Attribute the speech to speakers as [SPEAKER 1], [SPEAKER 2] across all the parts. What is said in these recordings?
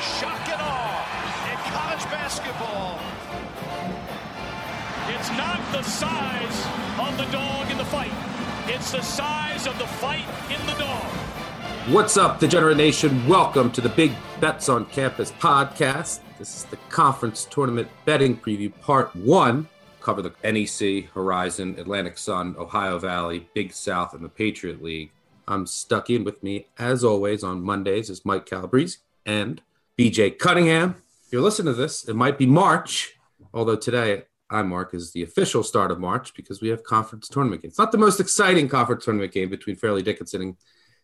[SPEAKER 1] Shock and awe in college basketball.
[SPEAKER 2] It's not the size of the dog in the fight. It's the size of the fight in the dog.
[SPEAKER 3] What's up, Degenerate Nation? Welcome to the Big Bets on Campus podcast. This is the conference tournament betting preview, part one. Cover the NEC, Horizon, Atlantic Sun, Ohio Valley, Big South, and the Patriot League. I'm stuck in with me, as always, on Mondays is Mike Calabrese and BJ Cunningham. If you're listening to this, it might be March, although today I mark is the official start of March because we have conference tournament games. Not the most exciting conference tournament game between Fairleigh Dickinson and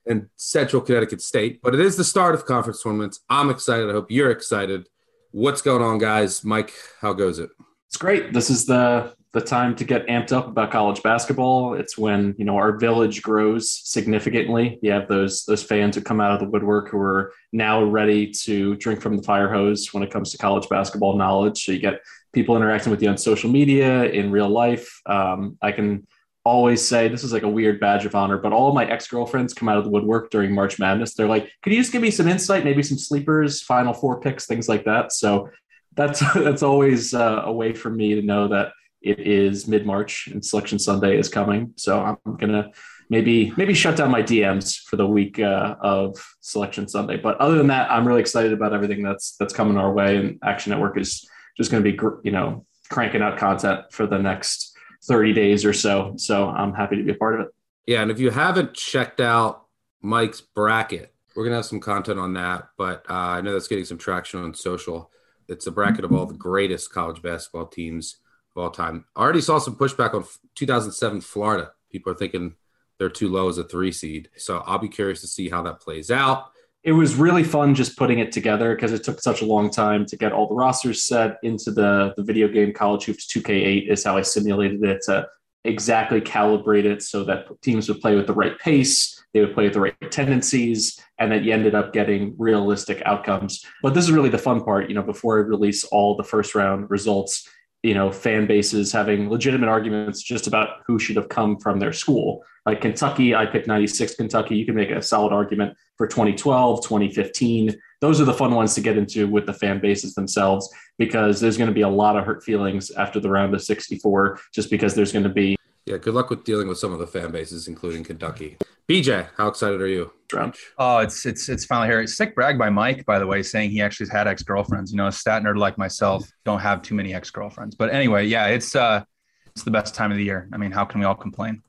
[SPEAKER 3] and Central Connecticut State, but it is the start of conference tournaments. I'm excited. I hope you're excited. What's going on, guys? Mike, how goes it?
[SPEAKER 4] It's great. This is the the time to get amped up about college basketball. It's when you know our village grows significantly. You have those those fans who come out of the woodwork who are now ready to drink from the fire hose when it comes to college basketball knowledge. So you get people interacting with you on social media in real life. Um, I can always say this is like a weird badge of honor, but all my ex girlfriends come out of the woodwork during March Madness. They're like, "Could you just give me some insight, maybe some sleepers, Final Four picks, things like that?" So that's that's always uh, a way for me to know that it is mid March and Selection Sunday is coming. So I'm gonna maybe maybe shut down my DMs for the week uh, of Selection Sunday. But other than that, I'm really excited about everything that's that's coming our way, and Action Network is just going to be you know cranking out content for the next 30 days or so. So I'm happy to be a part of it.
[SPEAKER 3] Yeah, and if you haven't checked out Mike's bracket, we're gonna have some content on that. But uh, I know that's getting some traction on social. It's a bracket of all the greatest college basketball teams of all time. I already saw some pushback on 2007 Florida. People are thinking they're too low as a three seed. So I'll be curious to see how that plays out.
[SPEAKER 4] It was really fun just putting it together because it took such a long time to get all the rosters set into the, the video game College Hoops 2K8 is how I simulated it to exactly calibrate it so that teams would play with the right pace, they would play with the right tendencies, and that you ended up getting realistic outcomes. But this is really the fun part, you know, before I release all the first round results, you know, fan bases having legitimate arguments just about who should have come from their school. Like Kentucky, I picked 96 Kentucky. You can make a solid argument for 2012, 2015. Those are the fun ones to get into with the fan bases themselves because there's going to be a lot of hurt feelings after the round of 64, just because there's going to be.
[SPEAKER 3] Yeah, good luck with dealing with some of the fan bases, including Kentucky. BJ, how excited are you?
[SPEAKER 4] Round.
[SPEAKER 5] Oh, it's it's it's finally here. Sick brag by Mike, by the way, saying he actually has had ex girlfriends. You know, a stat nerd like myself don't have too many ex girlfriends. But anyway, yeah, it's uh, it's the best time of the year. I mean, how can we all complain?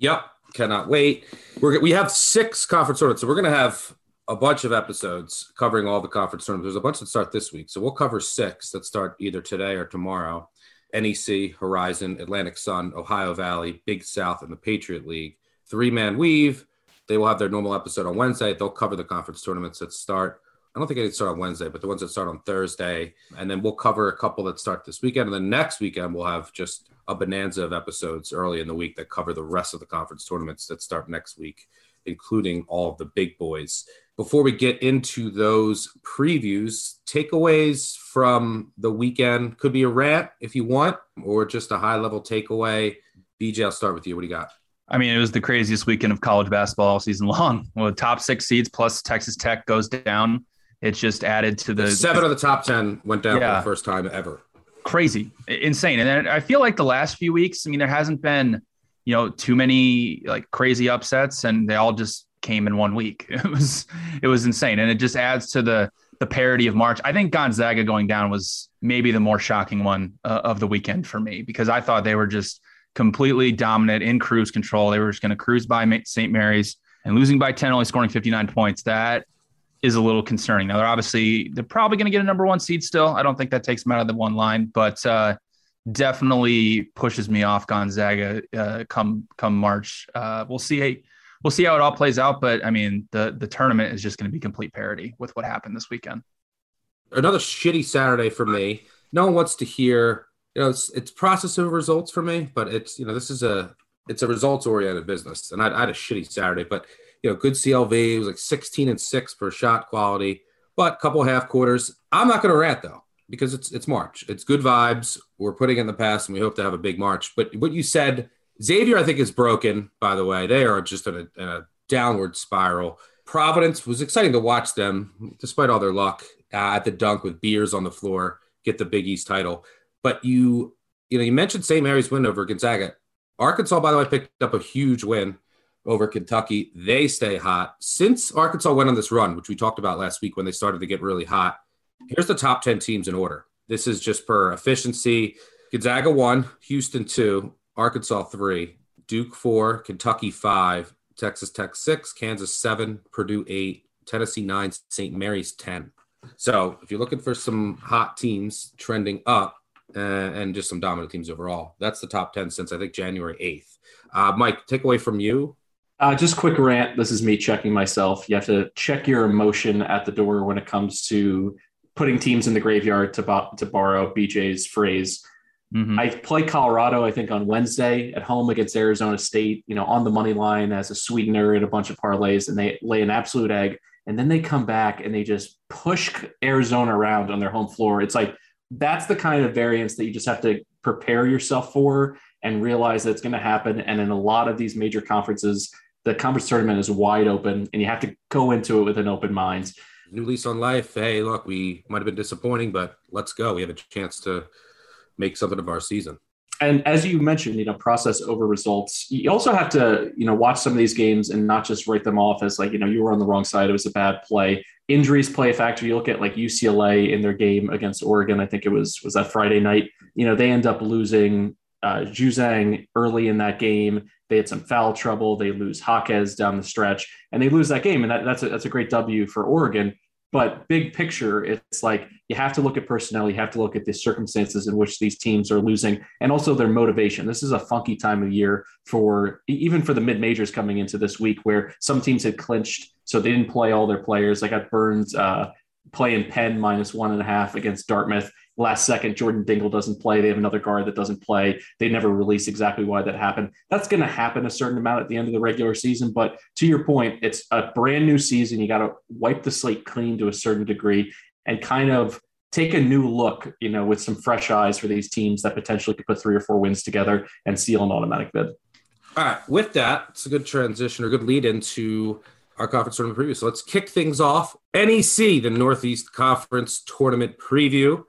[SPEAKER 3] Yep, cannot wait. We're we have six conference tournaments, so we're gonna have a bunch of episodes covering all the conference tournaments. There's a bunch that start this week, so we'll cover six that start either today or tomorrow. NEC, Horizon, Atlantic Sun, Ohio Valley, Big South, and the Patriot League. Three man weave. They will have their normal episode on Wednesday. They'll cover the conference tournaments that start. I don't think any start on Wednesday, but the ones that start on Thursday. And then we'll cover a couple that start this weekend. And then next weekend, we'll have just a bonanza of episodes early in the week that cover the rest of the conference tournaments that start next week, including all of the big boys. Before we get into those previews, takeaways from the weekend could be a rant if you want, or just a high level takeaway. BJ, I'll start with you. What do you got?
[SPEAKER 5] I mean, it was the craziest weekend of college basketball all season long. Well, top six seeds plus Texas Tech goes down. It's just added to the
[SPEAKER 3] Seven of the top 10 went down
[SPEAKER 5] Yeah.
[SPEAKER 3] for the first time ever.
[SPEAKER 5] crazy, insane. And I feel like the last few weeks, I mean, there hasn't been, you know, too many like crazy upsets, and they all just came in one week. It was it was insane, and it just adds to the the parody of March. I think Gonzaga going down was maybe the more shocking one uh, of the weekend for me because I thought they were just completely dominant in cruise control. They were just going to cruise by St. Mary's and losing by 10, only scoring 59 points. That is a little concerning. Now they're obviously they're probably going to get a number one seed still. I don't think that takes them out of the one line, but uh, definitely pushes me off Gonzaga uh, come come March. Uh, we'll see we'll see how it all plays out. But I mean, the the tournament is just going to be complete parity with what happened this weekend.
[SPEAKER 3] Another shitty Saturday for me. No one wants to hear. You know, it's it's process of results for me, but it's you know this is a it's a results oriented business, and I, I had a shitty Saturday, but you know, good CLV. It was like 16 and six for shot quality, but couple half quarters. I'm not going to rant though because it's it's March. It's good vibes. We're putting in the past, and we hope to have a big March. But what you said Xavier, I think, is broken, by the way. They are just in a, in a downward spiral. Providence was exciting to watch them, despite all their luck uh, at the dunk with beers on the floor, get the Big East title. But you, you know, you mentioned St. Mary's win over Gonzaga. Arkansas, by the way, picked up a huge win over Kentucky. They stay hot. Since Arkansas went on this run, which we talked about last week when they started to get really hot, here's the top 10 teams in order. This is just per efficiency. Gonzaga one, Houston two, Arkansas three, Duke four, Kentucky five, Texas Tech six, Kansas seven, Purdue eight, Tennessee nine, St. Mary's 10. So if you're looking for some hot teams trending up uh, and just some dominant teams overall, that's the top 10 since I think January 8th. Uh, Mike, take away from you.
[SPEAKER 4] Uh, just quick rant. This is me checking myself. You have to check your emotion at the door when it comes to putting teams in the graveyard, to, to borrow BJ's phrase. Mm-hmm. I play Colorado, I think, on Wednesday at home against Arizona State, you know, on the money line as a sweetener in a bunch of parlays, and they lay an absolute egg. And then they come back and they just push Arizona around on their home floor. It's like that's the kind of variance that you just have to prepare yourself for and realize that it's going to happen. And in a lot of these major conferences, the conference tournament is wide open and you have to go into it with an open mind.
[SPEAKER 3] New lease on life. Hey, look, we might have been disappointing, but let's go. We have a chance to make something of our season.
[SPEAKER 4] And as you mentioned, you know, process over results. You also have to, you know, watch some of these games and not just write them off as like, you know, you were on the wrong side. It was a bad play. Injuries play a factor. You look at like UCLA in their game against Oregon. I think it was was that Friday night. You know, they end up losing uh, Juzang early in that game. They had some foul trouble. They lose Jaquez down the stretch, and they lose that game. And that, that's a, that's a great W for Oregon. But big picture, it's like you have to look at personnel, you have to look at the circumstances in which these teams are losing, and also their motivation. This is a funky time of year for even for the mid majors coming into this week, where some teams had clinched, so they didn't play all their players. I got Burns uh, playing Penn minus one and a half against Dartmouth last second Jordan Dingle doesn't play. They have another guard that doesn't play. They never release exactly why that happened. That's going to happen a certain amount at the end of the regular season. But to your point, it's a brand new season. You got to wipe the slate clean to a certain degree and kind of take a new look, you know, with some fresh eyes for these teams that potentially could put three or four wins together and seal an automatic bid.
[SPEAKER 3] All right. With that, it's a good transition or good lead into our conference tournament preview. So let's kick things off. NEC, the Northeast Conference Tournament Preview.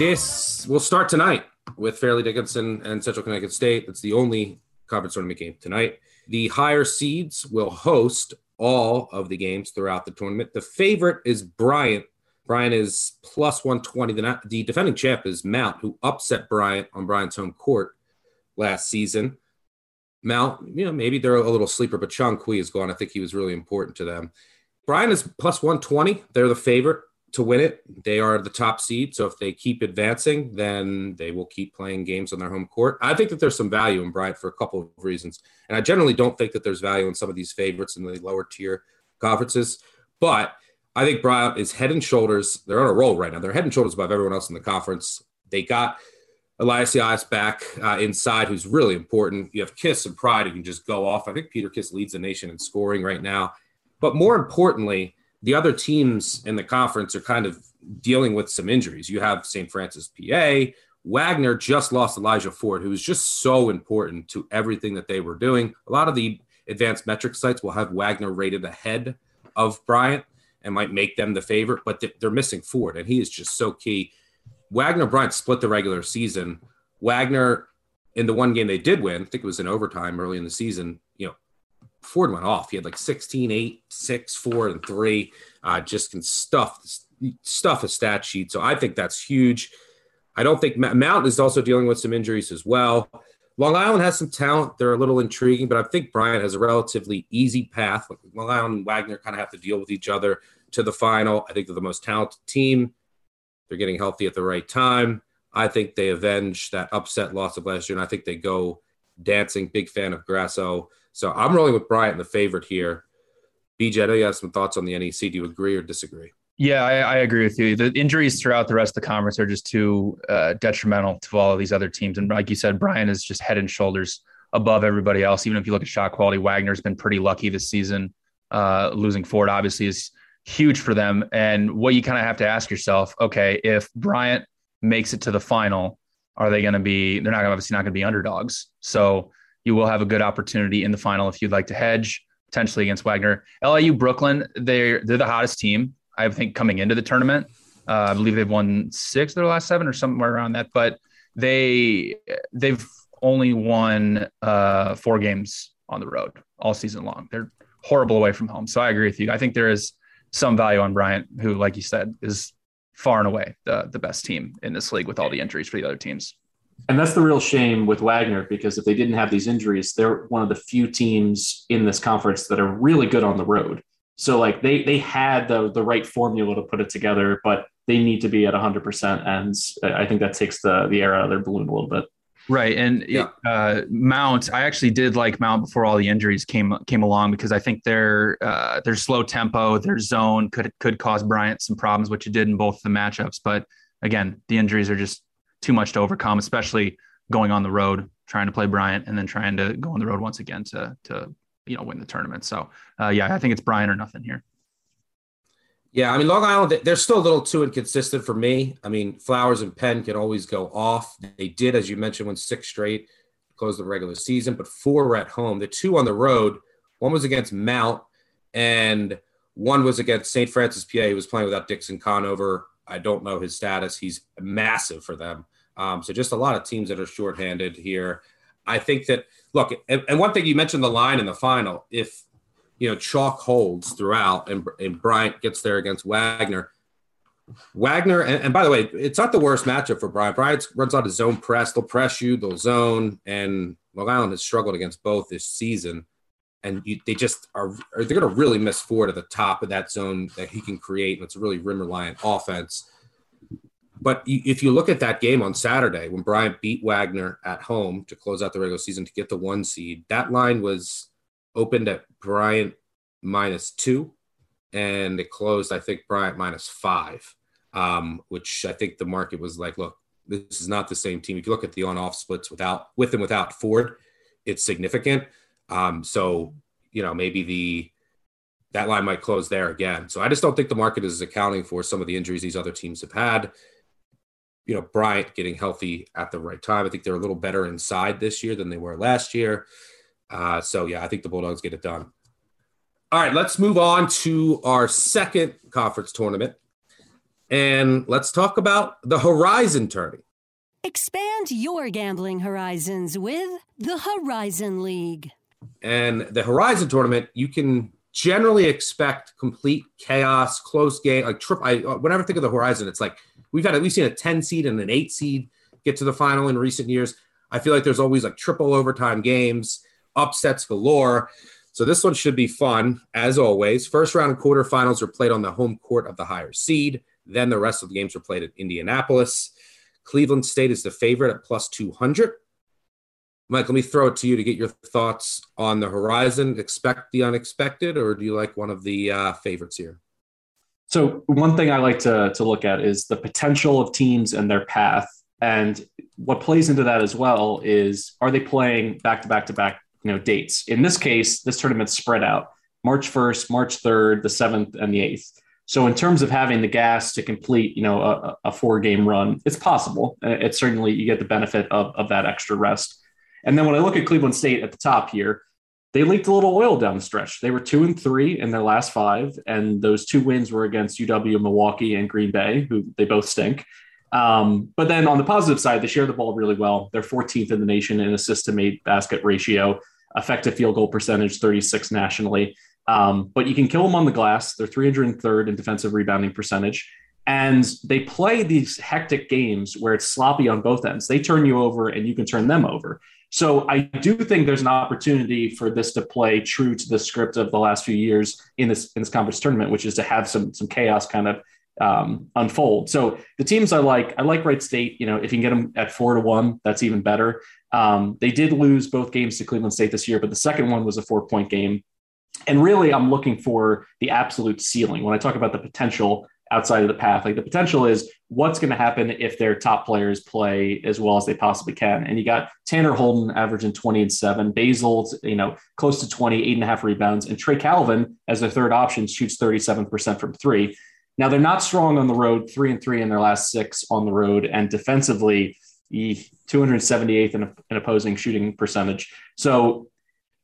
[SPEAKER 3] This will start tonight with Fairleigh Dickinson and Central Connecticut State. It's the only conference tournament game tonight. The higher seeds will host all of the games throughout the tournament. The favorite is Bryant. Bryant is plus 120. The, the defending champ is Mount, who upset Bryant on Bryant's home court last season. Mount, you know, maybe they're a little sleeper, but Chong Qui is gone. I think he was really important to them. Bryant is plus 120. They're the favorite to win it. They are the top seed. So if they keep advancing, then they will keep playing games on their home court. I think that there's some value in Bryant for a couple of reasons. And I generally don't think that there's value in some of these favorites in the lower tier conferences. But I think Bryant is head and shoulders. They're on a roll right now. They're head and shoulders above everyone else in the conference. They got Elisias back uh, inside, who's really important. You have Kiss and Pride who can just go off. I think Peter Kiss leads the nation in scoring right now. But more importantly, the other teams in the conference are kind of dealing with some injuries. You have St. Francis PA. Wagner just lost Elijah Ford, who was just so important to everything that they were doing. A lot of the advanced metric sites will have Wagner rated ahead of Bryant and might make them the favorite, but they're missing Ford, and he is just so key. Wagner Bryant split the regular season. Wagner in the one game they did win, I think it was in overtime early in the season, Ford went off. He had like 16, 8, 6, 4, and 3. Uh, just can stuff stuff a stat sheet. So I think that's huge. I don't think Mount is also dealing with some injuries as well. Long Island has some talent. They're a little intriguing, but I think Bryant has a relatively easy path. Long Island and Wagner kind of have to deal with each other to the final. I think they're the most talented team. They're getting healthy at the right time. I think they avenge that upset loss of last year, and I think they go dancing. Big fan of Grasso. So I'm rolling with Bryant, the favorite here. BJ, I know you have some thoughts on the NEC. Do you agree or disagree?
[SPEAKER 5] Yeah, I, I, agree with you. The injuries throughout the rest of the conference are just too uh, detrimental to all of these other teams. And like you said, Bryant is just head and shoulders above everybody else. Even if you look at shot quality, Wagner's been pretty lucky this season. Uh, losing Ford obviously is huge for them. And what you kind of have to ask yourself, okay, if Bryant makes it to the final, are they going to be? They're not obviously not going to be underdogs. So you will have a good opportunity in the final if you'd like to hedge potentially against Wagner. LIU Brooklyn, they're they're the hottest team. I think coming into the tournament. Uh, I believe they've won six of their last seven or somewhere around that. But they they've only won uh, four games on the road all season long. They're horrible away from home. So I agree with you. I think there is some value on Bryant, who, like you said, is far and away the, the best team in this league with all the injuries for the other teams.
[SPEAKER 4] And that's the real shame with Wagner because if they didn't have these injuries, they're one of the few teams in this conference that are really good on the road. So like they they had the the right formula to put it together, but they need to be at 100%. And I think that takes the the air out of their balloon a little bit.
[SPEAKER 5] Right, and yeah. uh, Mount, I actually did like Mount before all the injuries came came along because I think their uh, their slow tempo, their zone could could cause Bryant some problems, which it did in both the matchups. But again, the injuries are just too much to overcome, especially going on the road, trying to play Bryant, and then trying to go on the road once again to to you know win the tournament. So uh, yeah, I think it's Bryant or nothing here.
[SPEAKER 3] Yeah, I mean Long Island, they're still a little too inconsistent for me. I mean Flowers and Penn can always go off. They did, as you mentioned, win six straight, close the regular season, but four were at home. The two on the road, one was against Mount, and one was against St. Francis PA. He was playing without Dixon Conover. I don't know his status. He's massive for them. Um, so just a lot of teams that are shorthanded here. I think that look, and, and one thing you mentioned the line in the final. If you know chalk holds throughout, and, and Bryant gets there against Wagner. Wagner, and, and, by the way, it's not the worst matchup for Bryant. Bryant runs out of zone press. They'll press you, they'll zone, and Long Island has struggled against both this season. And you, they just are, they're going to really miss Ford at the top of that zone that he can create. And it's a really rim reliant offense. But if you look at that game on Saturday when Bryant beat Wagner at home to close out the regular season to get the one seed, that line was opened at Bryant minus two, and it closed, I think, Bryant minus five, um, which I think the market was like, look, this is not the same team. If you look at the on-off splits without with and without Ford, it's significant. Um, so you know maybe the that line might close there again. So I just don't think the market is accounting for some of the injuries these other teams have had you know, Bryant getting healthy at the right time. I think they're a little better inside this year than they were last year. Uh, so, yeah, I think the Bulldogs get it done. All right, let's move on to our second conference tournament. And let's talk about the Horizon Tourney.
[SPEAKER 6] Expand your gambling horizons with the Horizon League.
[SPEAKER 3] And the Horizon Tournament, you can generally expect complete chaos, close game. Like trip, I uh, whenever I think of the Horizon, it's like we've had we've seen a 10 seed and an 8 seed get to the final in recent years. I feel like there's always like triple overtime games, upsets galore. So this one should be fun as always. First round and quarterfinals are played on the home court of the higher seed. Then the rest of the games are played at Indianapolis. Cleveland State is the favorite at plus 200. Mike, let me throw it to you to get your thoughts on the horizon. Expect the unexpected, or do you like one of the uh, favorites here?
[SPEAKER 4] So one thing I like to to look at is the potential of teams and their path, and what plays into that as well is are they playing back to back to back you know dates? In this case, this tournament's spread out March first, March third, the seventh, and the eighth. So in terms of having the gas to complete, you know, a, a four game run, it's possible. It's certainly you get the benefit of, of that extra rest. And then when I look at Cleveland State at the top here, they leaked a little oil down the stretch. They were two and three in their last five, and those two wins were against UW, Milwaukee, and Green Bay, who they both stink. Um, but then on the positive side, they share the ball really well. They're 14th in the nation in assist to made basket ratio, effective field goal percentage, 36 nationally. Um, but you can kill them on the glass. They're 303rd in defensive rebounding percentage. And they play these hectic games where it's sloppy on both ends. They turn you over and you can turn them over. So I do think there's an opportunity for this to play true to the script of the last few years in this in this conference tournament, which is to have some some chaos kind of um, unfold. So the teams I like, I like Wright State. You know, if you can get them at four to one, that's even better. Um, they did lose both games to Cleveland State this year, but the second one was a four point game. And really, I'm looking for the absolute ceiling when I talk about the potential outside of the path. Like the potential is what's going to happen if their top players play as well as they possibly can. And you got Tanner Holden averaging 20 and seven, Basile, you know, close to 20, eight and a half rebounds, and Trey Calvin as their third option shoots 37% from three. Now they're not strong on the road, three and three in their last six on the road, and defensively, 278th in, in opposing shooting percentage. So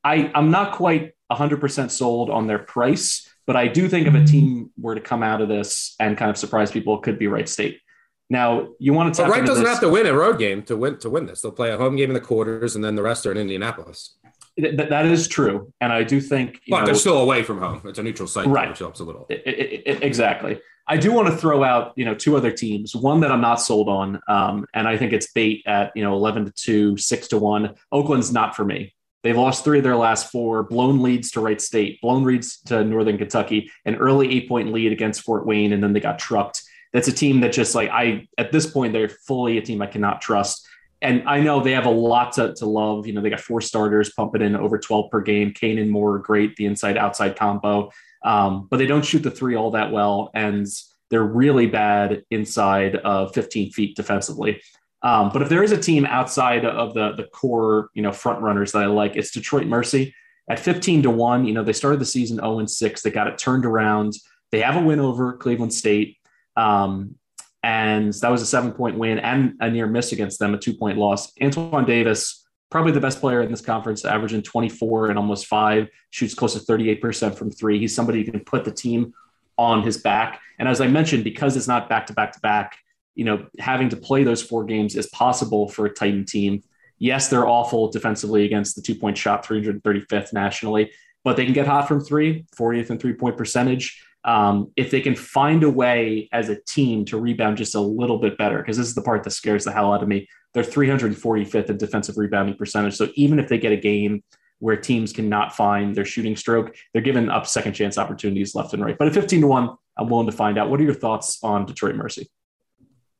[SPEAKER 4] I, I'm not quite 100% sold on their price, but I do think if a team were to come out of this and kind of surprise people, it could be Wright State. Now you want to.
[SPEAKER 3] But Wright doesn't this. have to win a road game to win to win this. They'll play a home game in the quarters, and then the rest are in Indianapolis.
[SPEAKER 4] Th- that is true, and I do think.
[SPEAKER 3] but know, they're still away from home. It's a neutral site, right. which helps a little.
[SPEAKER 4] It, it, it, exactly. I do want to throw out, you know, two other teams. One that I'm not sold on, um, and I think it's bait at you know 11 to two, six to one. Oakland's not for me. They've lost three of their last four, blown leads to Wright State, blown leads to Northern Kentucky, an early eight point lead against Fort Wayne, and then they got trucked. That's a team that just like I at this point they're fully a team I cannot trust. And I know they have a lot to, to love. You know, they got four starters pumping in over 12 per game. Cain and Moore, great, the inside outside combo. Um, but they don't shoot the three all that well. And they're really bad inside of 15 feet defensively. Um, but if there is a team outside of the the core, you know, front runners that I like, it's Detroit Mercy at 15 to 1. You know, they started the season 0 and 6. They got it turned around. They have a win over Cleveland State. Um, and that was a seven point win and a near miss against them, a two point loss. Antoine Davis, probably the best player in this conference, averaging 24 and almost five, shoots close to 38% from three. He's somebody who can put the team on his back. And as I mentioned, because it's not back to back to back, you know, having to play those four games is possible for a Titan team. Yes, they're awful defensively against the two point shot, 335th nationally, but they can get hot from three, 40th and three point percentage. Um, if they can find a way as a team to rebound just a little bit better, because this is the part that scares the hell out of me. They're 345th in defensive rebounding percentage. So even if they get a game where teams cannot find their shooting stroke, they're given up second chance opportunities left and right. But at 15 to 1, I'm willing to find out. What are your thoughts on Detroit Mercy?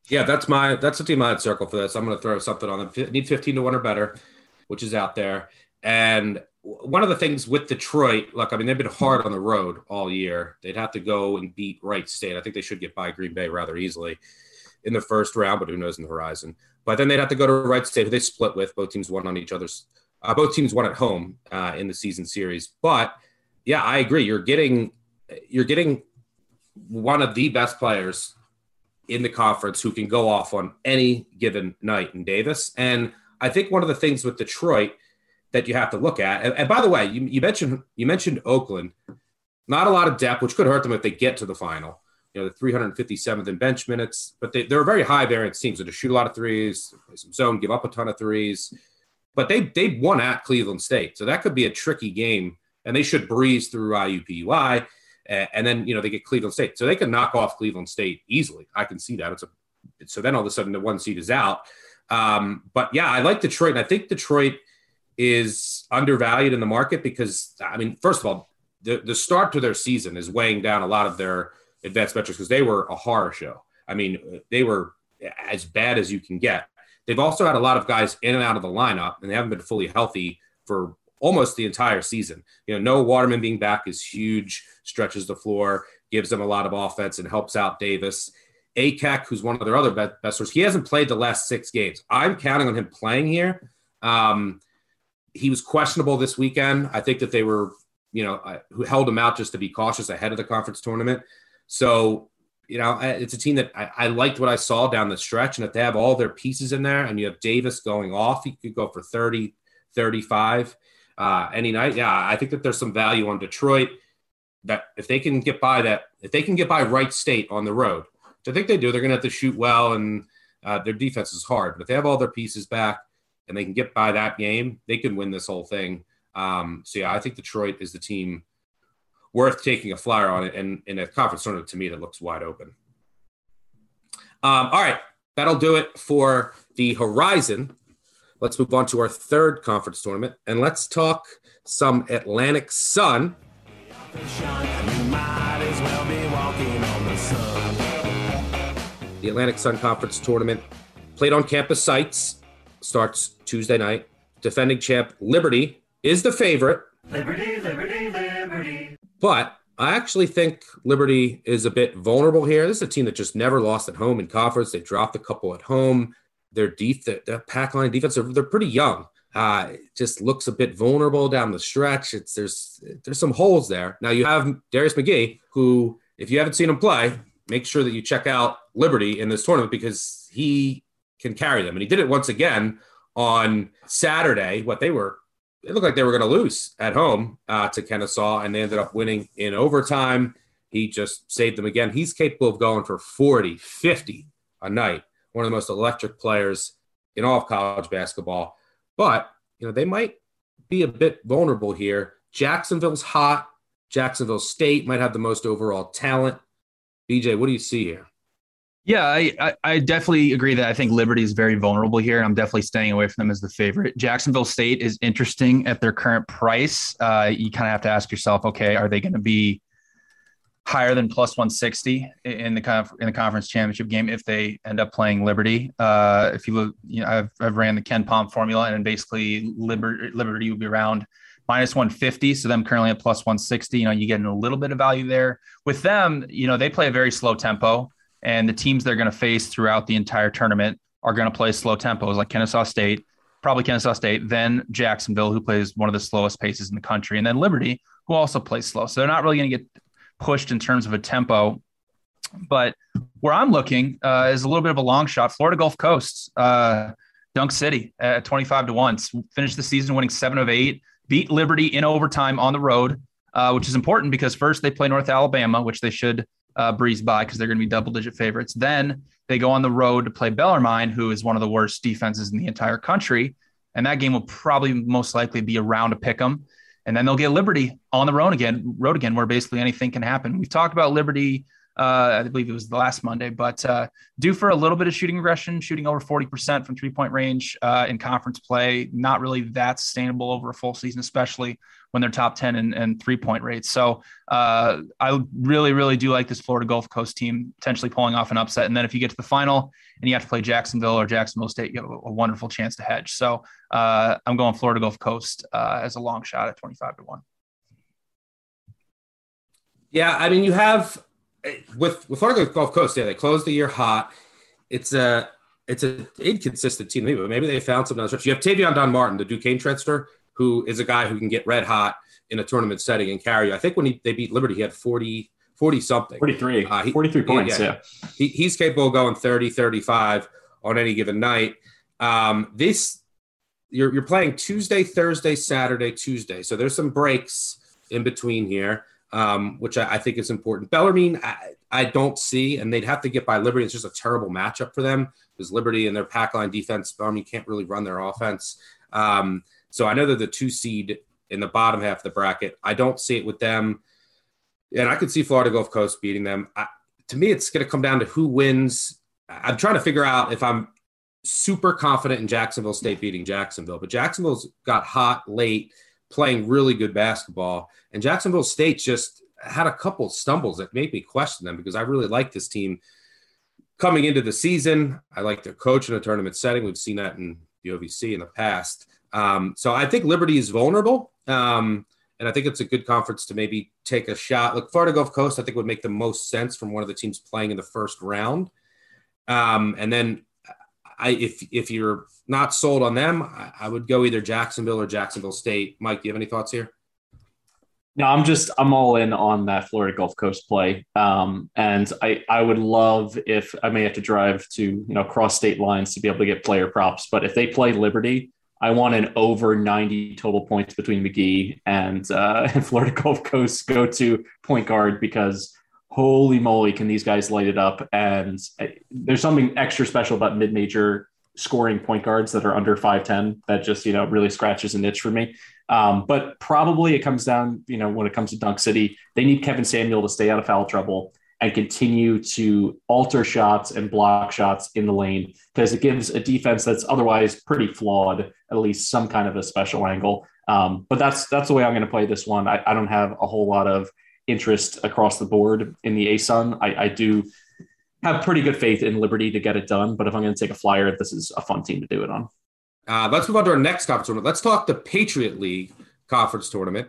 [SPEAKER 3] Yeah, that's my that's the team I'd circle for this. I'm going to throw something on them. Need 15 to one or better, which is out there. And one of the things with Detroit, look, I mean, they've been hard on the road all year. They'd have to go and beat Wright State. I think they should get by Green Bay rather easily in the first round, but who knows in the horizon. But then they'd have to go to Wright State, who they split with. Both teams won on each other's. Uh, both teams won at home uh, in the season series. But yeah, I agree. You're getting you're getting one of the best players in the conference who can go off on any given night in Davis. And I think one of the things with Detroit that you have to look at, and, and by the way, you, you, mentioned you mentioned Oakland, not a lot of depth, which could hurt them if they get to the final. You know, the 357th in bench minutes, but they, they're a very high variance team. So to shoot a lot of threes, play some zone, give up a ton of threes. But they they won at Cleveland State, so that could be a tricky game, and they should breeze through IUPUI and then you know they get Cleveland State, so they can knock off Cleveland State easily. I can see that. It's a so then all of a sudden the one seed is out. Um, but yeah, I like Detroit, and I think Detroit is undervalued in the market because I mean, first of all, the the start to their season is weighing down a lot of their advanced metrics because they were a horror show. I mean, they were as bad as you can get. They've also had a lot of guys in and out of the lineup, and they haven't been fully healthy for almost the entire season. You know, Noah Waterman being back is huge, stretches the floor, gives them a lot of offense, and helps out Davis. Akec, who's one of their other best stars, he hasn't played the last six games. I'm counting on him playing here. Um, he was questionable this weekend. I think that they were, you know, who held him out just to be cautious ahead of the conference tournament. So, you know, it's a team that I, I liked what I saw down the stretch. And if they have all their pieces in there and you have Davis going off, he could go for 30, 35 uh, any night. Yeah, I think that there's some value on Detroit that if they can get by that, if they can get by Wright State on the road, which I think they do, they're going to have to shoot well and Uh, their defense is hard, but if they have all their pieces back and they can get by that game, they can win this whole thing. Um, so yeah, I think Detroit is the team worth taking a flyer on it. And in a conference tournament, to me, that looks wide open. Um, all right, that'll do it for the Horizon. Let's move on to our third conference tournament and let's talk some Atlantic Sun. The Atlantic Sun Conference tournament played on campus sites starts Tuesday night. Defending champ Liberty is the favorite. Liberty, Liberty, Liberty. But I actually think Liberty is a bit vulnerable here. This is a team that just never lost at home in conference. They dropped a couple at home. Their deep, their, pack line defense, they're, they're pretty young. Uh, just looks a bit vulnerable down the stretch. It's there's there's some holes there. Now you have Darius McGhee, who, if you haven't seen him play, make sure that you check out Liberty in this tournament because he can carry them, and he did it once again on Saturday. What they were it looked like they were going to lose at home uh, to Kennesaw, and they ended up winning in overtime. He just saved them again. He's capable of going for 40, 50 a night. One of the most electric players in all of college basketball. But, you know, they might be a bit vulnerable here. Jacksonville's hot. Jacksonville State might have the most overall talent. BJ, what do you see here?
[SPEAKER 5] Yeah, I, I, I, definitely agree that I think Liberty is very vulnerable here. And I'm definitely staying away from them as the favorite. Jacksonville State is interesting at their current price. Uh, you kind of have to ask yourself, okay, are they going to be higher than plus 160 in the conf- in the conference championship game if they end up playing Liberty? Uh, if you look, you know, I've, I've ran the KenPom formula, and basically Liberty Liberty would be around minus 150. So them currently at plus 160. You know, you get in a little bit of value there. With them, you know, they play a very slow tempo and the teams they're going to face throughout the entire tournament are going to play slow tempos like Kennesaw State, probably Kennesaw State, then Jacksonville, who plays one of the slowest paces in the country, and then Liberty, who also plays slow. So they're not really going to get pushed in terms of a tempo. But where I'm looking uh, is a little bit of a long shot. Florida Gulf Coast, uh, Dunk City at 25 to 1. Finished the season winning seven of eight, beat Liberty in overtime on the road, uh, which is important because first they play North Alabama, which they should uh, breeze by because they're going to be double digit favorites. Then they go on the road to play Bellarmine, who is one of the worst defenses in the entire country. And that game will probably most likely be pick them. And then they'll get Liberty on the road again, road again, where basically anything can happen. We've talked about Liberty uh, I believe it was the last Monday, but uh, due for a little bit of shooting regression, shooting over 40% from three point range uh, in conference play. Not really that sustainable over a full season, especially when they're top 10 and, three point rates. So uh, I really, really do like this Florida Gulf Coast team potentially pulling off an upset. And then if you get to the final and you have to play Jacksonville or Jacksonville State, you have a, wonderful chance to hedge. So uh, I'm going Florida Gulf Coast uh, as a long shot at 25 to 1.
[SPEAKER 3] Yeah, I mean, you have with with Florida Gulf Coast, yeah, they closed the year hot. It's a it's an inconsistent team, maybe, but maybe they found something. You have Tavian Dunn-Martin, the Duquesne transfer, who is a guy who can get red hot in a tournament setting and carry you. I think when he, they beat Liberty, he had 40, 40 something.
[SPEAKER 4] 43. Uh, he, 43 points, yeah.
[SPEAKER 3] yeah. He, he's capable of going 30, 35 on any given night. Um, this, you're, you're playing Tuesday, Thursday, Saturday, Tuesday. So there's some breaks in between here um, which I, I, think is important. Bellarmine, I, I, don't see, and they'd have to get by Liberty. It's just a terrible matchup for them because Liberty and their pack line defense, Bellarmine can't really run their offense. Um, so I know they're the two seed in the bottom half of the bracket. I don't see it with them, and I could see Florida Gulf Coast beating them. I, to me, it's going to come down to who wins. I'm trying to figure out if I'm super confident in Jacksonville State beating Jacksonville, but Jacksonville's got hot late playing really good basketball. And Jacksonville State just had a couple stumbles that made me question them because I really like this team coming into the season. I like their coach in a tournament setting. We've seen that in the OVC in the past. Um, so I think Liberty is vulnerable. Um, and I think it's a good conference to maybe take a shot. Look, Florida Gulf Coast, I think would make the most sense from one of the teams playing in the first round. Um, and then I, if if you're not sold on them, I, I, would go either Jacksonville or Jacksonville State. Mike, do you have any thoughts here?
[SPEAKER 4] No, I'm just I'm all in on that Florida Gulf Coast play, um, and I I would love if I may have to drive to you know cross state lines to be able to get player props, but if they play Liberty, I want an over 90 total points between McGhee and uh, Florida Gulf Coast go to point guard because holy moly, can these guys light it up? And uh, there's something extra special about mid major scoring point guards that are under 5'10 that just, you know, really scratches an itch for me. Um, but probably it comes down, you know, when it comes to Dunk City, they need Kevin Samuel to stay out of foul trouble and continue to alter shots and block shots in the lane because it gives a defense that's otherwise pretty flawed at least some kind of a special angle. Um, but that's that's the way I'm going to play this one. I, I, don't have a whole lot of interest across the board in the ASUN. I, I do have pretty good faith in Liberty to get it done, but if I'm going to take a flyer, this is a fun team to do it on.
[SPEAKER 3] Uh, let's move on to our next conference tournament. Let's talk the Patriot League conference tournament.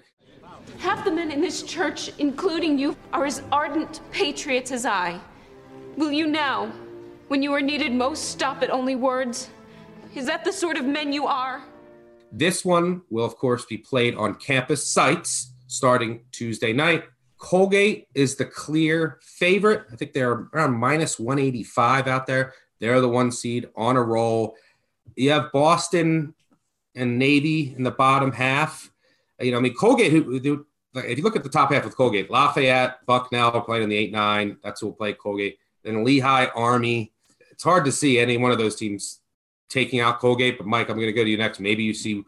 [SPEAKER 7] Half the men in this church, including you, are as ardent patriots as I. Will you now, when you are needed most, stop at only words? Is that the sort of men you are?
[SPEAKER 3] This one will, of course, be played on campus sites starting Tuesday night. Colgate is the clear favorite. I think they're around minus 185 out there. They're the one seed on a roll. You have Boston and Navy in the bottom half. You know, I mean, Colgate, who, who if you look at the top half of Colgate, Lafayette, Bucknell are playing in the 8 9. That's who will play Colgate. Then Lehigh, Army. It's hard to see any one of those teams taking out Colgate. But Mike, I'm going to go to you next. Maybe you see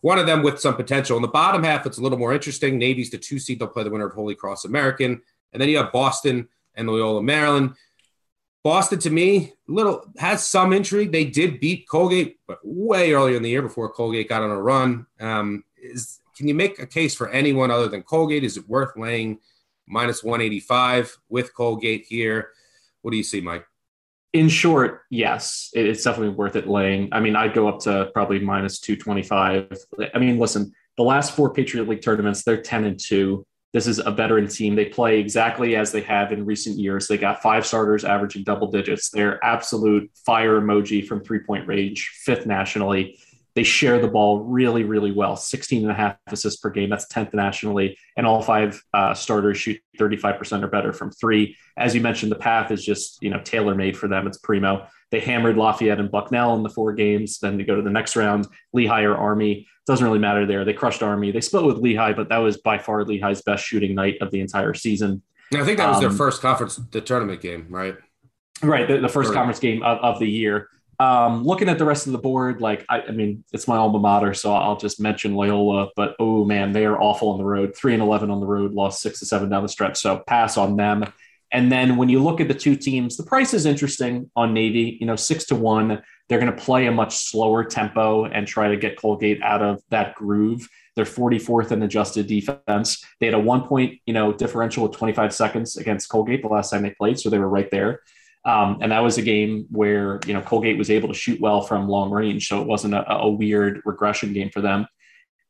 [SPEAKER 3] one of them with some potential. In the bottom half, it's a little more interesting. Navy's the two seed. They'll play the winner of Holy Cross American. And then you have Boston and Loyola, Maryland. Boston, to me, little has some intrigue. They did beat Colgate, but way earlier in the year before Colgate got on a run. Um, is can you make a case for anyone other than Colgate? Is it worth laying minus 185 with Colgate here? What do you see, Mike?
[SPEAKER 4] In short, yes, it's definitely worth it laying. I mean, I'd go up to probably minus 225. I mean, listen, the last four Patriot League tournaments, they're 10 and 2. This is a veteran team. They play exactly as they have in recent years. They got five starters averaging double digits. They're absolute fire emoji from three point range, fifth nationally. They share the ball really, really well 16 and a half assists per game. That's 10th nationally. And all five uh, starters shoot 35% or better from three. As you mentioned, the path is just, you know, tailor made for them. It's primo. They hammered Lafayette and Bucknell in the four games. Then they go to the next round, Lehigh or Army. Doesn't really matter there. They crushed Army. They split with Lehigh, but that was by far Lehigh's best shooting night of the entire season.
[SPEAKER 3] I think that was um, their first conference, the tournament game, right?
[SPEAKER 4] Right, the, the first or, conference game of, of the year. Um, looking at the rest of the board, like I, I, mean, it's my alma mater, so I'll just mention Loyola. But oh man, they are awful on the road. Three and eleven on the road, lost six to seven down the stretch. So pass on them. And then when you look at the two teams, the price is interesting on Navy. You know, six to one. They're going to play a much slower tempo and try to get Colgate out of that groove. They're 44th in adjusted defense. They had a one point, you know, differential with 25 seconds against Colgate the last time they played, so they were right there. Um, and that was a game where you know Colgate was able to shoot well from long range, so it wasn't a, a weird regression game for them.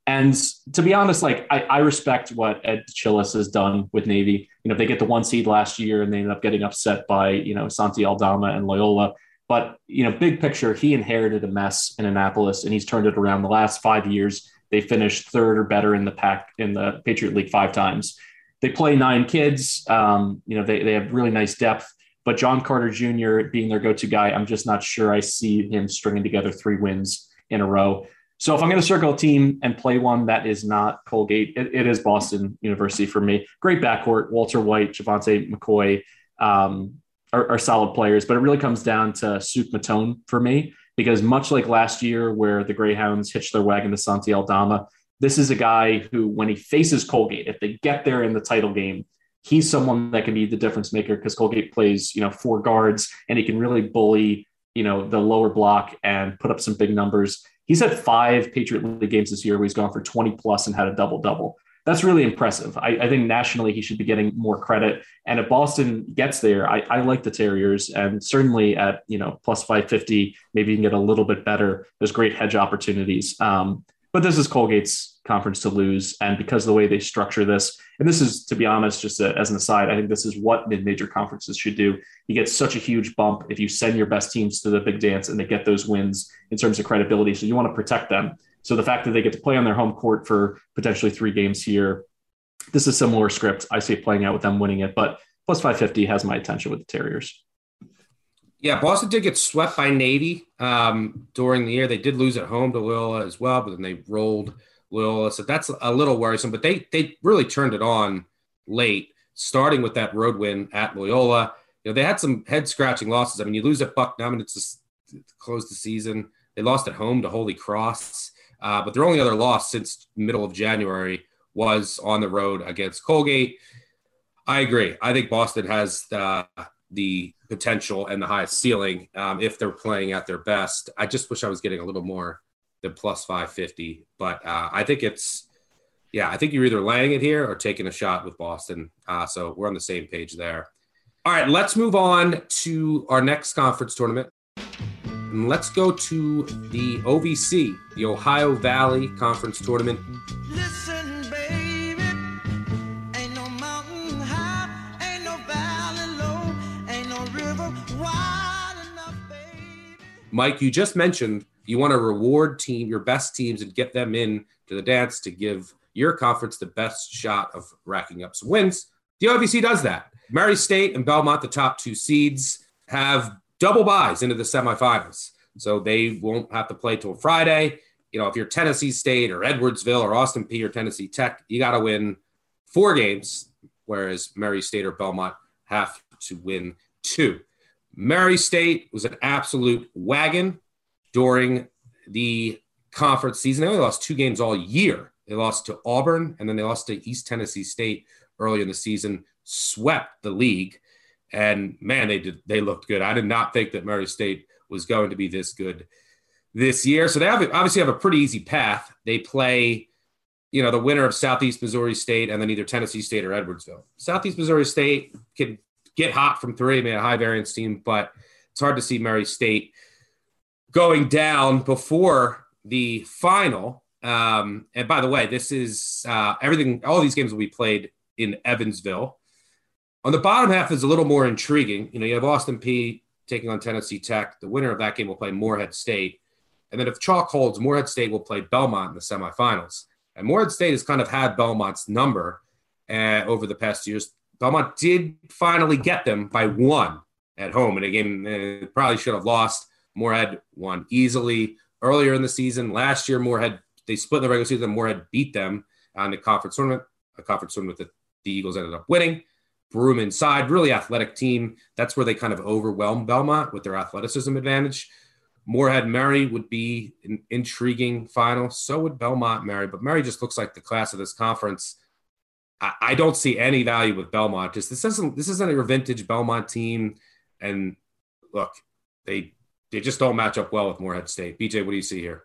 [SPEAKER 4] And to be honest, like I, I respect what Ed DeChellis has done with Navy. You know, they get the one seed last year and they ended up getting upset by you know Santi Aldama and Loyola. But you know, big picture, he inherited a mess in Annapolis and he's turned it around. The last five years, they finished third or better in the pack in the Patriot League five times. They play nine kids. Um, you know, they, they have really nice depth. But John Carter Jr. being their go-to guy, I'm just not sure I see him stringing together three wins in a row. So if I'm going to circle a team and play one that is not Colgate, it, it is Boston University for me. Great backcourt, Walter Whyte, Javante McCoy um, are, are, solid players, but it really comes down to Suk Mathon for me because much like last year where the Greyhounds hitched their wagon to Santi Aldama, this is a guy who, when he faces Colgate, if they get there in the title game, he's someone that can be the difference maker because Colgate plays, you know, four guards and he can really bully, you know, the lower block and put up some big numbers. He's had five Patriot League games this year where he's gone for 20 plus and had a double double. That's really impressive. I, I, think nationally he should be getting more credit. And if Boston gets there, I, I like the Terriers, and certainly at you know plus 550, maybe you can get a little bit better. There's great hedge opportunities. Um, but this is Colgate's conference to lose. And because of the way they structure this, and this is, to be honest, just a, as an aside, I think this is what mid major conferences should do. You get such a huge bump if you send your best teams to the big dance and they get those wins in terms of credibility. So you want to protect them. So the fact that they get to play on their home court for potentially three games here, this is similar script. I see it playing out with them winning it, but plus 550 has my attention with the Terriers.
[SPEAKER 3] Yeah, Boston did get swept by Navy um, during the year. They did lose at home to Loyola as well, but then they rolled Loyola, so that's a little worrisome. But they they really turned it on late. starting with that road win at Loyola. You know, they had some head scratching losses. I mean, you lose at Bucknell, it's just to close the season. They lost at home to Holy Cross, uh, but their only other loss since middle of January was on the road against Colgate. I agree. I think Boston has the, the potential and the highest ceiling um, if they're playing at their best. I just wish I was getting a little more than plus 550, but uh, I think it's, yeah, I think you're either laying it here or taking a shot with Boston. Uh, so we're on the same page there. All right, let's move on to our next conference tournament. And let's go to the OVC, the Ohio Valley Conference Tournament.
[SPEAKER 8] Listen, baby, ain't no mountain high, ain't no valley low, ain't no river wide enough, baby.
[SPEAKER 3] Mike, you just mentioned you want to reward team your best teams and get them in to the dance to give your conference the best shot of racking up some wins. The OVC does that. Murray State and Belmont, the top two seeds, have double buys into the semifinals. So they won't have to play till Friday. You know, if you're Tennessee State or Edwardsville or Austin Peay or Tennessee Tech, you got to win four games, whereas Murray State or Belmont have to win two. Murray State was an absolute wagon during the conference season. They only lost two games all year. They lost to Auburn and then they lost to East Tennessee State early in the season, swept the league. And man, they did they looked good. I did not think that Murray State was going to be this good this year. So they have, obviously have a pretty easy path. They play, you know, the winner of Southeast Missouri State and then either Tennessee State or Edwardsville. Southeast Missouri State can get hot from three, I mean, a high variance team, but it's hard to see Murray State going down before the final. Um, and by the way, this is uh, everything, all these games will be played in Evansville. On the bottom half is a little more intriguing. You know, you have Austin Peay taking on Tennessee Tech. The winner of that game will play Morehead State. And then if chalk holds, Morehead State will play Belmont in the semifinals. And Morehead State has kind of had Belmont's number uh, over the past years. Belmont did finally get them by one at home in a game uh, probably should have lost. Morehead won easily earlier in the season. Last year, Morehead they split in the regular season. Morehead beat them uh, on the conference tournament, a conference tournament that the Eagles ended up winning. Broome inside, really athletic team. That's where they kind of overwhelm Belmont with their athleticism advantage. Morehead Murray would be an intriguing final. So would Belmont Murray, but Murray just looks like the class of this conference. I, I don't see any value with Belmont. Just this isn't this isn't a vintage Belmont team. And look, they they just don't match up well with Morehead State. BJ, what do you see here?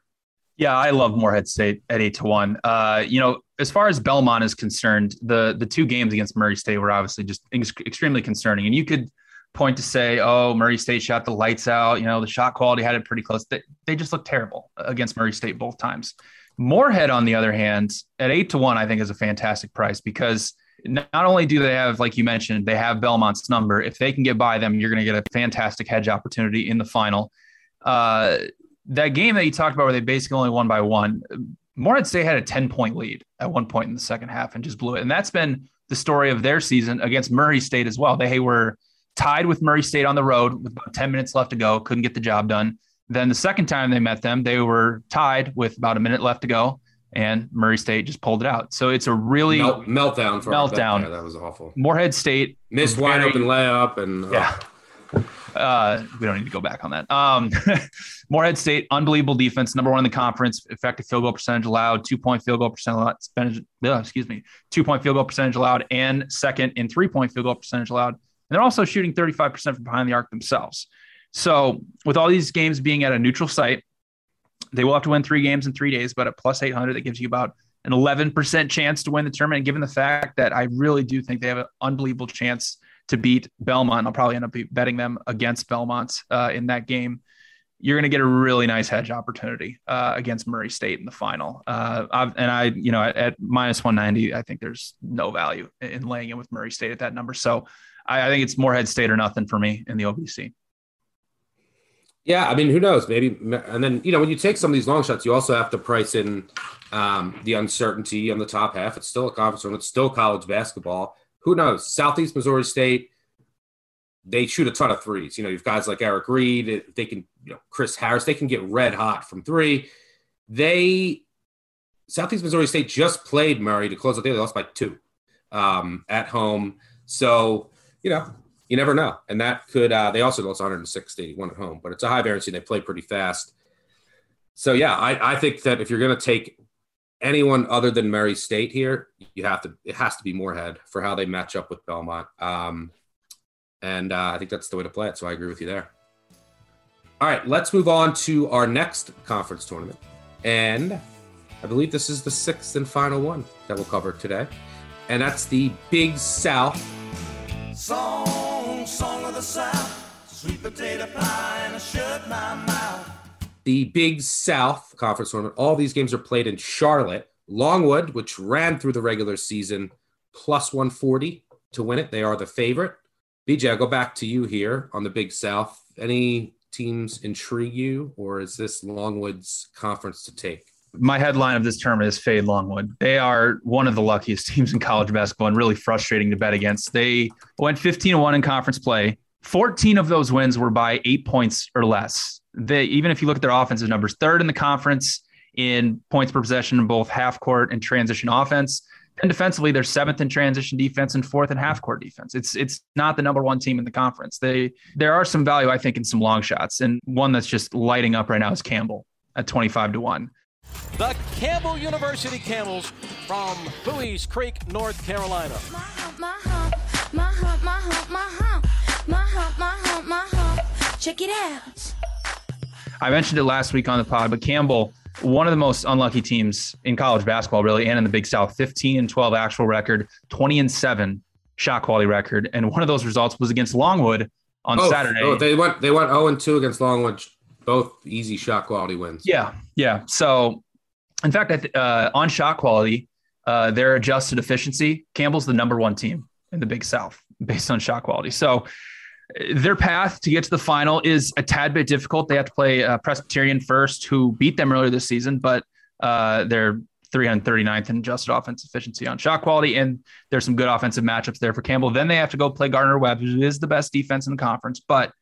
[SPEAKER 5] Yeah, I love Morehead State at eight to one. Uh, you know, as far as Belmont is concerned, the the two games against Murray State were obviously just ex- extremely concerning. And you could point to say, oh, Murray State shot the lights out. You know, the shot quality had it pretty close. They, they just looked terrible against Murray State both times. Morehead, on the other hand, at eight to one, I think is a fantastic price because not only do they have, like you mentioned, they have Belmont's number. If they can get by them, you're going to get a fantastic hedge opportunity in the final. Uh, that game that you talked about where they basically only won by one, Morehead State had a 10 point lead at one point in the second half and just blew it. And that's been the story of their season against Murray State as well. They were tied with Murray State on the road with about 10 minutes left to go, couldn't get the job done. Then the second time they met them, they were tied with about a minute left to go, and Murray State just pulled it out. So it's a really
[SPEAKER 3] Melt, meltdown. For
[SPEAKER 5] meltdown.
[SPEAKER 3] That, that was awful.
[SPEAKER 5] Morehead State
[SPEAKER 3] missed wide open layup, and
[SPEAKER 5] yeah. Uh, we don't need to go back on that. Um, Morehead State, unbelievable defense, number one in the conference, effective field goal percentage allowed, two point field goal percentage, allowed. excuse me, two point field goal percentage allowed, and second in three point field goal percentage allowed. And they're also shooting 35% from behind the arc themselves. So, with all these games being at a neutral site, they will have to win three games in three days, but at plus 800, that gives you about an 11% chance to win the tournament. And given the fact that I really do think they have an unbelievable chance to beat Belmont. I'll probably end up betting them against Belmont uh, in that game. You're going to get a really nice hedge opportunity uh, against Murray State in the final. Uh, and I, you know, at, at, minus 190, I think there's no value in laying in with Murray State at that number. So I, I think it's Morehead State or nothing for me in the OVC.
[SPEAKER 3] Yeah, I mean, who knows? Maybe, and then you know, when you take some of these long shots, you also have to price in um, the uncertainty on the top half. It's still a conference room. It's still college basketball who knows? Southeast Missouri State, they shoot a ton of threes. You know, you've guys like Eric Reed, they can, you know, Chris Harris, they can get red hot from three. They, Southeast Missouri State just played Murray to close out the They lost by two um, at home. So, you know, you never know. And that could, uh, they also lost 106 to 81 at home, but it's a high variance they play pretty fast. So, yeah, I, I think that if you're going to take anyone other than Murray State here, you have to, it has to be Morehead for how they match up with Belmont. Um, and uh, I think that's the way to play it. So I agree with you there. All right, let's move on to our next conference tournament. And I believe this is the sixth and final one that we'll cover today. And that's the Big South.
[SPEAKER 8] Song, song of the South, sweet potato pie, and shut my mouth.
[SPEAKER 3] The Big South Conference tournament. All these games are played in Charlotte. Longwood, which ran through the regular season, plus 140 to win it. They are the favorite. BJ, I'll go back to you here on the Big South. Any teams intrigue you, or is this Longwood's conference to take?
[SPEAKER 5] My headline of this term is Fade Longwood. They are one of the luckiest teams in college basketball and really frustrating to bet against. They went 15 1 in conference play. 14 of those wins were by eight points or less. They, even if you look at their offensive numbers, third in the conference in points per possession in both half court and transition offense. And defensively, they're seventh in transition defense and fourth in half court defense. It's it's not the number one team in the conference. They there are some value, I think, in some long shots, and one that's just lighting up right now is Campbell at 25 to one.
[SPEAKER 9] The Campbell University Camels from Buies Creek, North Carolina.
[SPEAKER 10] My hump, my hump, my hump, my hump, my hump, my hump, my hump. Check it out.
[SPEAKER 5] I mentioned it last week on the pod, but Campbell, one of the most unlucky teams in college basketball, really, and in the Big South, 15 and 12 actual record, 20 and 7 shot quality record. And one of those results was against Longwood on
[SPEAKER 3] Oh,
[SPEAKER 5] Saturday.
[SPEAKER 3] Oh, they went they went 0 and 2 against Longwood, both easy shot quality wins.
[SPEAKER 5] Yeah, yeah. So, in fact, uh, on shot quality, uh, their adjusted efficiency, Campbell's the number one team in the Big South based on shot quality. So, their path to get to the final is a tad bit difficult. They have to play uh, Presbyterian first, who beat them earlier this season, but uh, they're 339th in adjusted offense efficiency on shot quality, and there's some good offensive matchups there for Campbell. Then they have to go play Gardner Webb, who is the best defense in the conference, but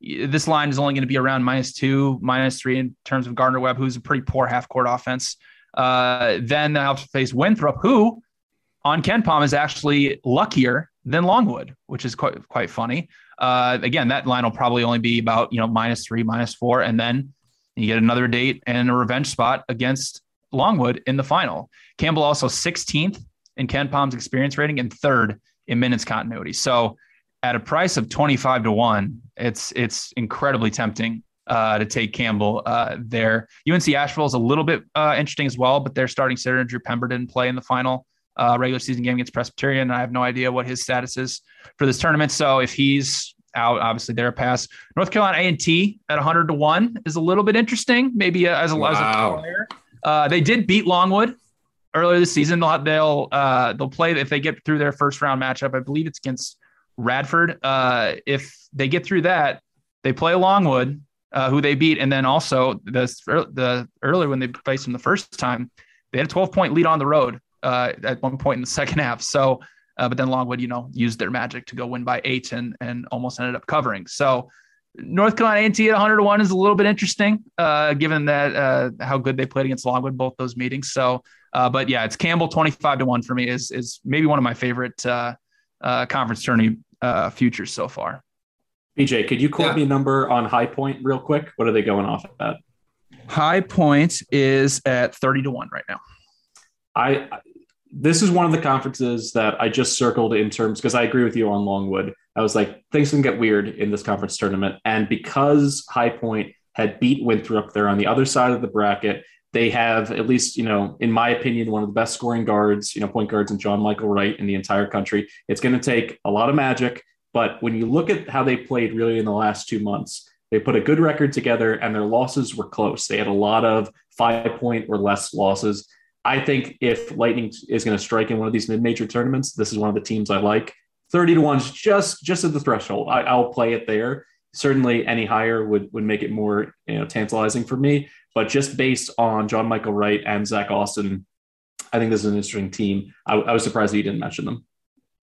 [SPEAKER 5] this line is only going to be around minus two, minus three in terms of Gardner Webb, who's a pretty poor half court offense. Uh, then they'll have to face Winthrop, who on KenPom is actually luckier than Longwood, which is quite quite funny. Uh, again, that line will probably only be about you know minus three, minus four, and then you get another date and a revenge spot against Longwood in the final. Campbell also 16th in KenPom's experience rating and third in minutes continuity. So at a price of 25 to 1 it's it's incredibly tempting uh, to take campbell uh, there. Unc asheville is a little bit uh, interesting as well but their starting center drew pemberton play in the final uh, regular season game against presbyterian i have no idea what his status is for this tournament. So if he's out obviously they're a pass. North carolina a&t at 100 to 1 is a little bit interesting maybe uh, as a, as a
[SPEAKER 3] Wow.
[SPEAKER 5] player. Uh, they did beat longwood earlier this season. They'll they'll uh, they'll play if they get through their first round matchup i believe it's against Radford. Uh, if they get through that, they play Longwood, uh, who they beat, and then also the the earlier when they faced them the first time, they had a 12 point lead on the road uh, at one point in the second half. So, uh, but then Longwood, you know, used their magic to go win by eight and and almost ended up covering. So. North Carolina A&T at 100 to 1 is a little bit interesting, uh, given that uh, how good they played against Longwood both those meetings. So, but yeah, it's Campbell 25 to 1 for me is is maybe one of my favorite uh, conference tourney uh, futures so far.
[SPEAKER 4] BJ, could you quote
[SPEAKER 3] Yeah.
[SPEAKER 4] me a number on High Point real quick? What are they going off at?
[SPEAKER 5] High Point is at 30 to 1 right now.
[SPEAKER 4] I this is one of the conferences that I just circled in terms because I agree with you on Longwood. I was like, things can get weird in this conference tournament. And because High Point had beat Winthrop there on the other side of the bracket, they have at least, you know, in my opinion, one of the best scoring guards, you know, point guards and John Michael Wright in the entire country. It's going to take a lot of magic. But when you look at how they played really in the last two months, they put a good record together and their losses were close. They had a lot of five point or less losses. I think if Lightning is going to strike in one of these mid-major tournaments, this is one of the teams I like. Thirty to one is just just at the threshold. I, I'll play it there. Certainly, any higher would would make it more you know tantalizing for me. But just based on John Michael Wright and Zach Austin, I think this is an interesting team. I, I was surprised that you didn't mention them.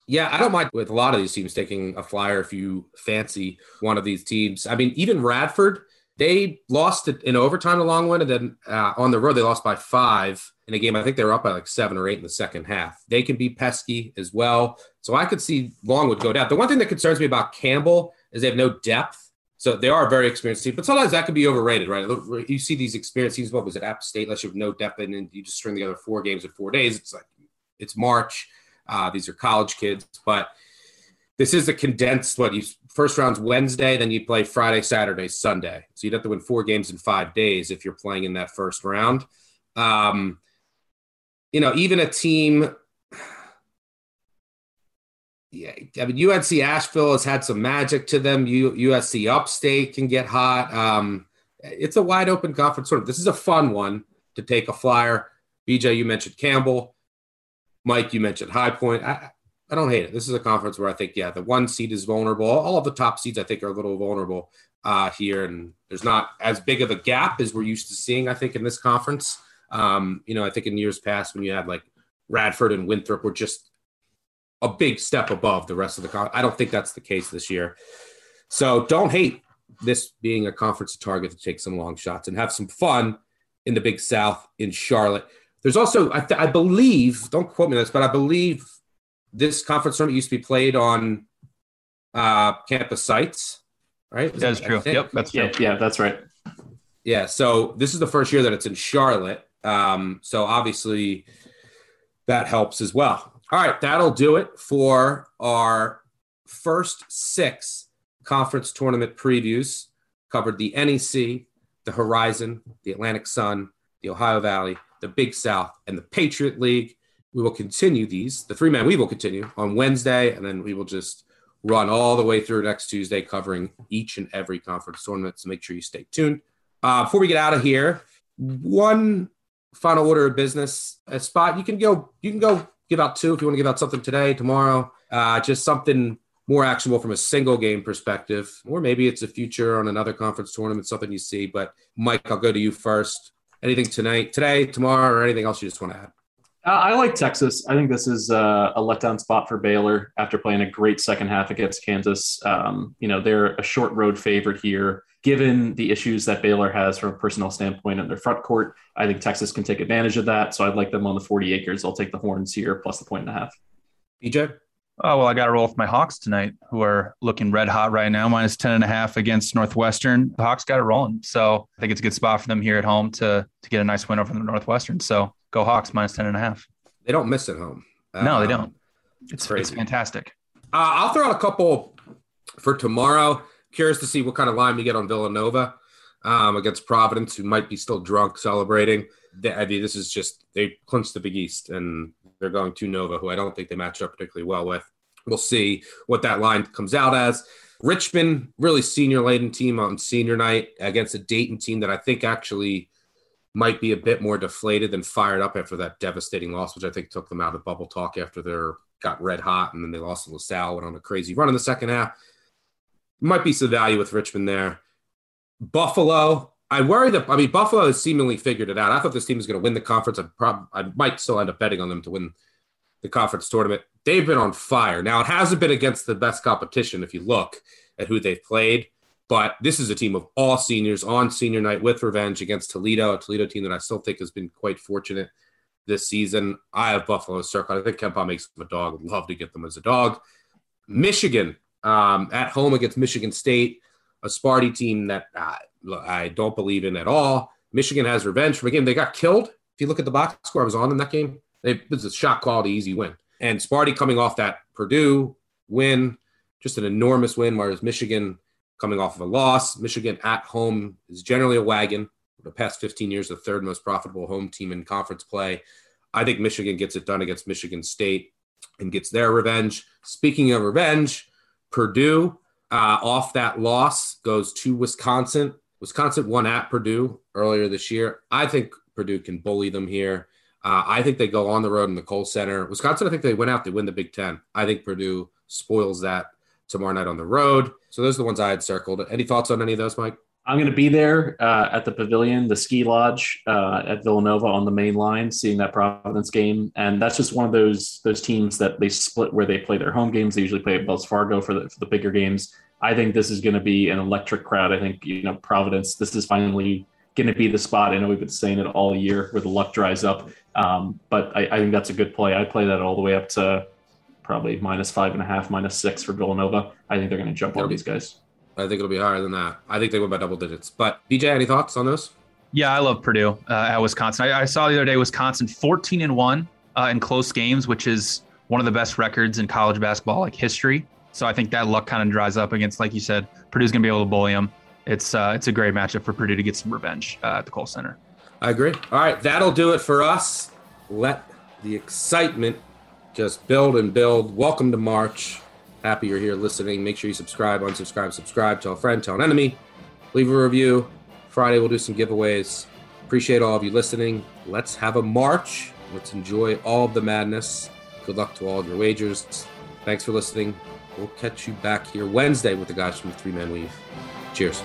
[SPEAKER 3] Yeah, I don't mind with a lot of these teams taking a flyer if you fancy one of these teams. I mean, even Radford, They lost in overtime a long one, and then uh, on the road they lost by five in a game. I think they were up by like seven or eight in the second half. They can be pesky as well, so I could see Longwood go down. The one thing that concerns me about Campbell is they have no depth. So they are a very experienced team, but sometimes that can be overrated, right? You see these experienced teams. What was it, App State? Unless you have no depth, and you just string together four games in four days. It's like it's March. Uh, these are college kids, but this is a condensed. What you first round's Wednesday, then you play Friday, Saturday, Sunday. So you'd have to win four games in five days if you're playing in that first round. Um, you know, even a team. Yeah, I mean, UNC Asheville has had some magic to them. U, USC Upstate can get hot. Um, it's a wide open conference. Sort of. This is a fun one to take a flyer. BJ, you mentioned Campbell. Mike, you mentioned High Point. I, I don't hate it. This is a conference where I think, yeah, the one seed is vulnerable. All of the top seeds, I think, are a little vulnerable uh, here, and there's not as big of a gap as we're used to seeing. I think in this conference, um, you know, I think in years past when you had like Radford and Winthrop were just a big step above the rest of the conference. I don't think that's the case this year. So don't hate this being a conference to target to take some long shots and have some fun in the Big South in Charlotte. There's also, I, th- I believe, don't quote me on this, but I believe this conference tournament used to be played on uh, campus sites, right?
[SPEAKER 5] That is true. Yep, that's
[SPEAKER 4] yeah,
[SPEAKER 5] true.
[SPEAKER 4] yeah, that's right.
[SPEAKER 3] Yeah, so this is the first year that it's in Charlotte. Um, so obviously that helps as well. All right, that'll do it for our first six conference tournament previews. Covered the NEC, the Horizon, the Atlantic Sun, the Ohio Valley, the Big South, and the Patriot League. We will continue these. The Three Man Weave will continue on Wednesday, and then we will just run all the way through next Tuesday, covering each and every conference tournament. So make sure you stay tuned. Uh, before we get out of here, one final order of business. A spot you can go. You can go give out two if you want to give out something today, tomorrow. Uh, just something more actionable from a single game perspective, or maybe it's a future on another conference tournament, something you see. But Mike, I'll go to you first. Anything tonight, today, tomorrow, or anything else you just want to add?
[SPEAKER 4] I like Texas. I think this is uh, a letdown spot for Baylor after playing a great second half against Kansas. Um, you know, they're a short road favorite here. Given the issues that Baylor has from a personnel standpoint in their front court, I think Texas can take advantage of that. So I'd like them on the 40 acres. I'll take the horns here plus the point and a half.
[SPEAKER 3] BJ?
[SPEAKER 5] Oh, well, I got to roll with my Hawks tonight, who are looking red hot right now, minus 10 and a half against Northwestern. The Hawks got it rolling. So I think it's a good spot for them here at home to, to get a nice win over the Northwestern. So go Hawks minus 10 and a half.
[SPEAKER 3] They don't miss at home.
[SPEAKER 5] No, they
[SPEAKER 3] Um,
[SPEAKER 5] don't. It's,
[SPEAKER 3] crazy.
[SPEAKER 5] it's fantastic.
[SPEAKER 3] Uh, I'll throw out a couple for tomorrow. Curious to see what kind of line we get on Villanova um, against Providence, who might be still drunk celebrating. They, I mean, this is just they clinched the Big East, and they're going to Nova, who I don't think they match up particularly well with. We'll see what that line comes out as. Richmond, really senior laden team on senior night against a Dayton team that I think actually might be a bit more deflated than fired up after that devastating loss, which I think took them out of bubble talk after they got red hot and then they lost to LaSalle, went on a crazy run in the second half. Might be some value with Richmond there. Buffalo, I worry that I mean Buffalo has seemingly figured it out. I thought this team was going to win the conference. I prob- I might still end up betting on them to win the conference tournament. They've been on fire. Now it hasn't been against the best competition if you look at who they've played, but this is a team of all seniors on senior night with revenge against Toledo, a Toledo team that I still think has been quite fortunate this season. I have Buffalo circled. I think KenPom makes them a dog. Would love to get them as a dog. Michigan um, at home against Michigan State, a Sparty team that uh, I don't believe in at all. Michigan has revenge from a game they got killed. If you look at the box score, I was on in that game. It was a shot quality, easy win. And Sparty coming off that Purdue win, just an enormous win, whereas Michigan coming off of a loss. Michigan at home is generally a wagon. The past 15 years, the third most profitable home team in conference play. I think Michigan gets it done against Michigan State and gets their revenge. Speaking of revenge, Purdue uh, off that loss goes to Wisconsin. Wisconsin won at Purdue earlier this year. I think Purdue can bully them here. Uh, I think they go on the road in the Kohl Center. Wisconsin, I think they win out. They win the Big Ten. I think Purdue spoils that tomorrow night on the road. So those are the ones I had circled. Any thoughts on any of those, Mike?
[SPEAKER 4] I'm going to be there uh, at the pavilion, the ski lodge uh, at Villanova on the main line, seeing that Providence game, and that's just one of those those teams that they split where they play their home games. They usually play at Wells Fargo for the, for the bigger games. I think this is going to be an electric crowd. I think you know Providence. This is finally going to be the spot. I know we've been saying it all year where the luck dries up, um, but I, I think that's a good play. I play that all the way up to probably minus five and a half, minus six for Villanova. I think they're going to jump all these guys.
[SPEAKER 3] I think it'll be higher than that. I think they win by double digits. But BJ, any thoughts on those?
[SPEAKER 5] Yeah, I love Purdue uh, at Wisconsin. I, I, saw the other day Wisconsin 14 and one uh, in close games, which is one of the best records in college basketball like history. So I think that luck kind of dries up against, like you said, Purdue's going to be able to bully them. It's uh, it's a great matchup for Purdue to get some revenge uh, at the Kohl Center.
[SPEAKER 3] I agree. All right, that'll do it for us. Let the excitement just build and build. Welcome to March. Happy you're here listening. Make sure you subscribe, unsubscribe, subscribe, tell a friend, tell an enemy, leave a review. Friday we'll do some giveaways. Appreciate all of you listening. Let's have a March. Let's enjoy all of the madness. Good luck to all of your wagers. Thanks for listening. We'll catch you back here Wednesday with the guys from the Three Man Weave. Cheers.